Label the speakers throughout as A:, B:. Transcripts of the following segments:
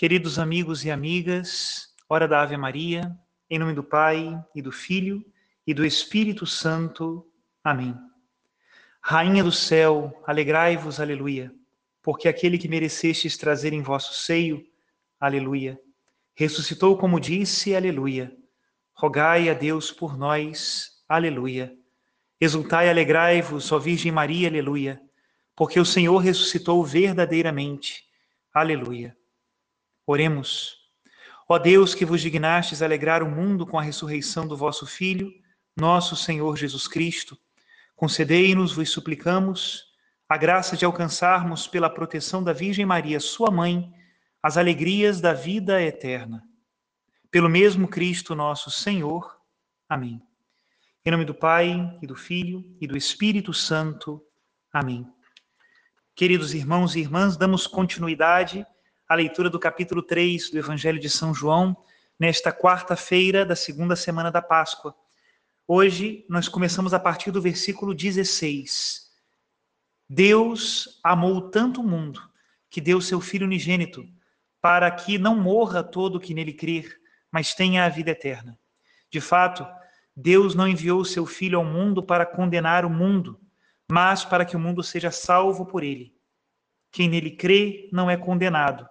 A: Queridos amigos e amigas, hora da Ave Maria, em nome do Pai e do Filho e do Espírito Santo. Amém. Rainha do céu, alegrai-vos, aleluia, porque aquele que merecestes trazer em vosso seio, aleluia, ressuscitou como disse, aleluia. Rogai a Deus por nós, aleluia. Exultai e alegrai-vos, ó Virgem Maria, aleluia, porque o Senhor ressuscitou verdadeiramente, aleluia. Oremos. Ó Deus, que vos dignastes alegrar o mundo com a ressurreição do vosso Filho, nosso Senhor Jesus Cristo, concedei-nos, vos suplicamos, a graça de alcançarmos, pela proteção da Virgem Maria, sua mãe, as alegrias da vida eterna. Pelo mesmo Cristo nosso Senhor. Amém. Em nome do Pai, e do Filho, e do Espírito Santo. Amém. Queridos irmãos e irmãs, damos continuidade a leitura do capítulo 3 do Evangelho de São João, nesta quarta-feira da segunda semana da Páscoa. Hoje nós começamos a partir do versículo 16. Deus amou tanto o mundo que deu seu Filho unigênito, para que não morra todo o que nele crer, mas tenha a vida eterna. De fato, Deus não enviou seu Filho ao mundo para condenar o mundo, mas para que o mundo seja salvo por ele. Quem nele crê não é condenado,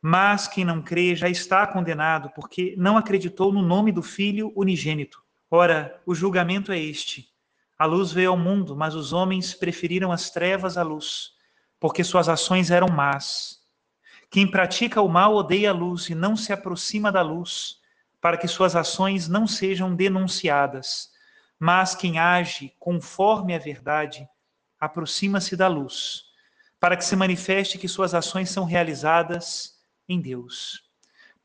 A: mas quem não crê já está condenado, porque não acreditou no nome do Filho unigênito. Ora, o julgamento é este: a luz veio ao mundo, mas os homens preferiram as trevas à luz, porque suas ações eram más. Quem pratica o mal odeia a luz e não se aproxima da luz, para que suas ações não sejam denunciadas. Mas quem age conforme a verdade aproxima-se da luz, para que se manifeste que suas ações são realizadas em Deus.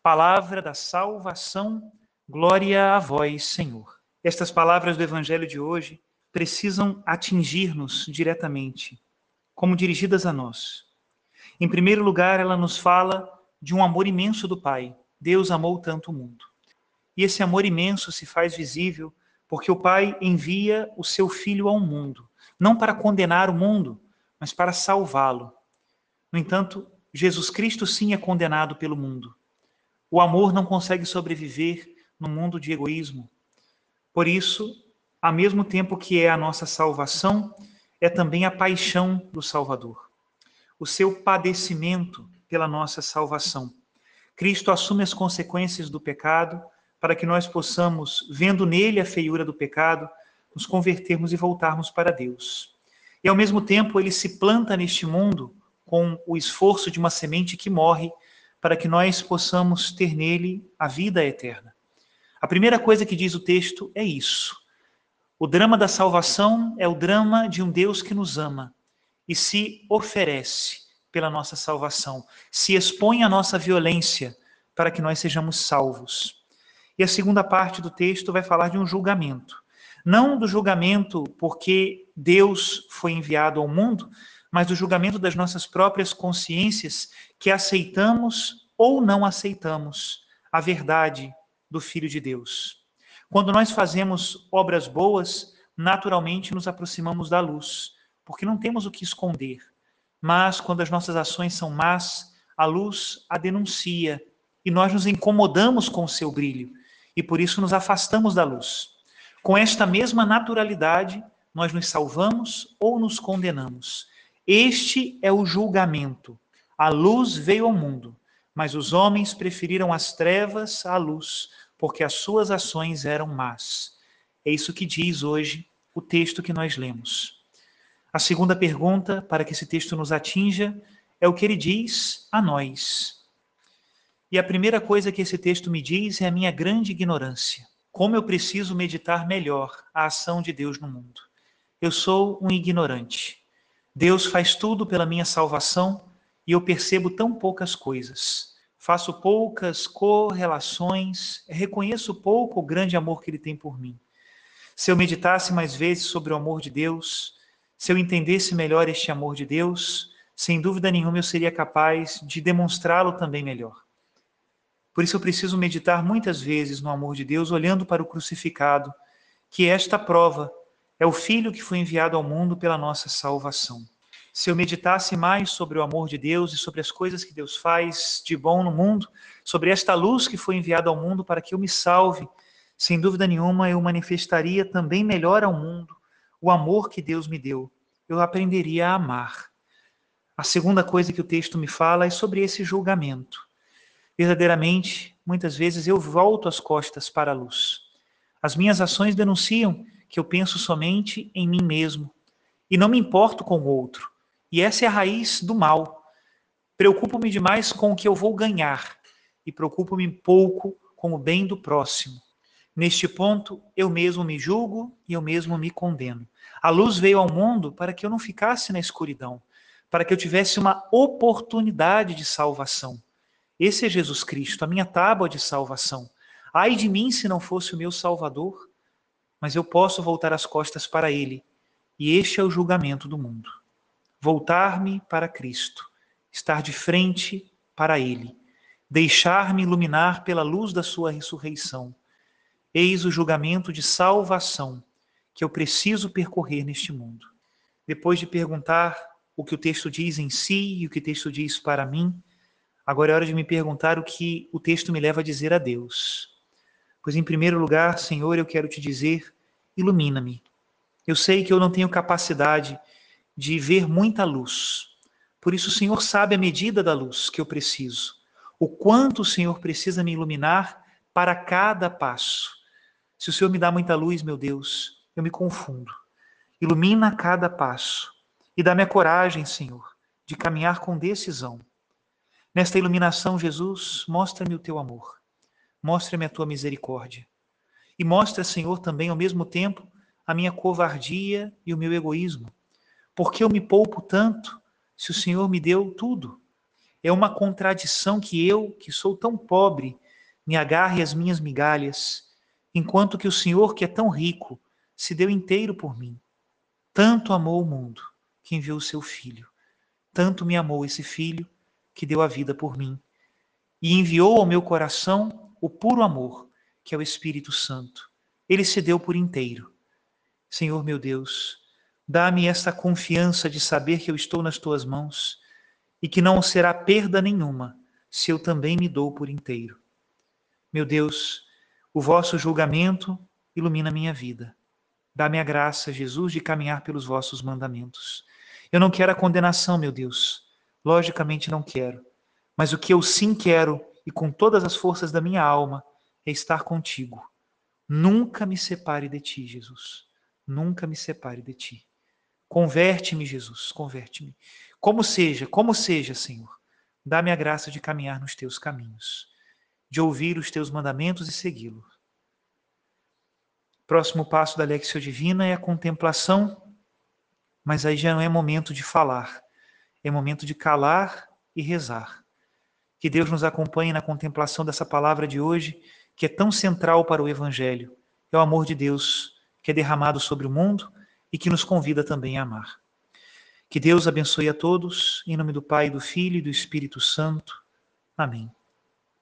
A: Palavra da salvação, glória a vós, Senhor. Estas palavras do Evangelho de hoje precisam atingir-nos diretamente, como dirigidas a nós. Em primeiro lugar, ela nos fala de um amor imenso do Pai. Deus amou tanto o mundo. E esse amor imenso se faz visível porque o Pai envia o seu Filho ao mundo, não para condenar o mundo, mas para salvá-lo. No entanto, Jesus Cristo sim é condenado pelo mundo. O amor não consegue sobreviver no mundo de egoísmo. Por isso, ao mesmo tempo que é a nossa salvação, é também a paixão do Salvador. O seu padecimento pela nossa salvação. Cristo assume as consequências do pecado para que nós possamos, vendo nele a feiura do pecado, nos convertermos e voltarmos para Deus. E ao mesmo tempo ele se planta neste mundo com o esforço de uma semente que morre, para que nós possamos ter nele a vida eterna. A primeira coisa que diz o texto é isso. O drama da salvação é o drama de um Deus que nos ama e se oferece pela nossa salvação, se expõe à nossa violência para que nós sejamos salvos. E a segunda parte do texto vai falar de um julgamento. Não do julgamento porque Deus foi enviado ao mundo, mas do julgamento das nossas próprias consciências que aceitamos ou não aceitamos a verdade do Filho de Deus. Quando nós fazemos obras boas, naturalmente nos aproximamos da luz, porque não temos o que esconder. Mas quando as nossas ações são más, a luz a denuncia e nós nos incomodamos com o seu brilho e por isso nos afastamos da luz. Com esta mesma naturalidade, nós nos salvamos ou nos condenamos. Este é o julgamento. A luz veio ao mundo, mas os homens preferiram as trevas à luz, porque as suas ações eram más. É isso que diz hoje o texto que nós lemos. A segunda pergunta, para que esse texto nos atinja, é o que ele diz a nós. E a primeira coisa que esse texto me diz é a minha grande ignorância. Como eu preciso meditar melhor a ação de Deus no mundo. Eu sou um ignorante. Deus faz tudo pela minha salvação e eu percebo tão poucas coisas. Faço poucas correlações, reconheço pouco o grande amor que Ele tem por mim. Se eu meditasse mais vezes sobre o amor de Deus, se eu entendesse melhor este amor de Deus, sem dúvida nenhuma eu seria capaz de demonstrá-lo também melhor. Por isso eu preciso meditar muitas vezes no amor de Deus, olhando para o crucificado, que é esta prova é o Filho que foi enviado ao mundo pela nossa salvação. se eu meditasse mais sobre o amor de Deus e sobre as coisas que Deus faz de bom no mundo, sobre esta luz que foi enviada ao mundo para que eu me salve, sem dúvida nenhuma eu manifestaria também melhor ao mundo o amor que Deus me deu. Eu aprenderia a amar. A segunda coisa que o texto me fala é sobre esse julgamento. Verdadeiramente, muitas vezes eu volto as costas para a luz. As minhas ações denunciam que eu penso somente em mim mesmo e não me importo com o outro. E essa é a raiz do mal. Preocupo-me demais com o que eu vou ganhar e preocupo-me pouco com o bem do próximo. Neste ponto, eu mesmo me julgo e eu mesmo me condeno. A luz veio ao mundo para que eu não ficasse na escuridão, para que eu tivesse uma oportunidade de salvação. Esse é Jesus Cristo, a minha tábua de salvação. Ai de mim se não fosse o meu Salvador, mas eu posso voltar as costas para Ele, e este é o julgamento do mundo. Voltar-me para Cristo, estar de frente para Ele, deixar-me iluminar pela luz da Sua ressurreição Eis o julgamento de salvação que eu preciso percorrer neste mundo. Depois de perguntar o que o texto diz em si e o que o texto diz para mim, agora é hora de me perguntar o que o texto me leva a dizer a Deus. Pois, em primeiro lugar, Senhor, eu quero te dizer: ilumina-me. Eu sei que eu não tenho capacidade de ver muita luz. Por isso, o Senhor sabe a medida da luz que eu preciso, o quanto o Senhor precisa me iluminar para cada passo. Se o Senhor me dá muita luz, meu Deus, eu me confundo. Ilumina cada passo e dá-me a coragem, Senhor, de caminhar com decisão. Nesta iluminação, Jesus, mostra-me o teu amor, mostra-me a tua misericórdia. E mostra, Senhor, também ao mesmo tempo a minha covardia e o meu egoísmo. Porque eu me poupo tanto se o Senhor me deu tudo? É uma contradição que eu, que sou tão pobre, me agarre às minhas migalhas enquanto que o Senhor, que é tão rico, se deu inteiro por mim. Tanto amou o mundo que enviou o seu filho. Tanto me amou esse filho que deu a vida por mim. E enviou ao meu coração o puro amor, que é o Espírito Santo. Ele se deu por inteiro. Senhor meu Deus, dá-me esta confiança de saber que eu estou nas tuas mãos e que não será perda nenhuma se eu também me dou por inteiro. Meu Deus, o vosso julgamento ilumina minha vida. Dá-me a graça, Jesus, de caminhar pelos vossos mandamentos. Eu não quero a condenação, meu Deus. Logicamente não quero. Mas o que eu sim quero, e com todas as forças da minha alma, é estar contigo. Nunca me separe de ti, Jesus. Nunca me separe de ti. Converte-me, Jesus, converte-me. Como seja, como seja, Senhor. Dá-me a graça de caminhar nos teus caminhos de ouvir os teus mandamentos e segui-los. Próximo passo da Lexio Divina é a contemplação, mas aí já não é momento de falar, é momento de calar e rezar. Que Deus nos acompanhe na contemplação dessa palavra de hoje, que é tão central para o Evangelho. É o amor de Deus que é derramado sobre o mundo e que nos convida também a amar. Que Deus abençoe a todos, em nome do Pai, do Filho e do Espírito Santo. Amém.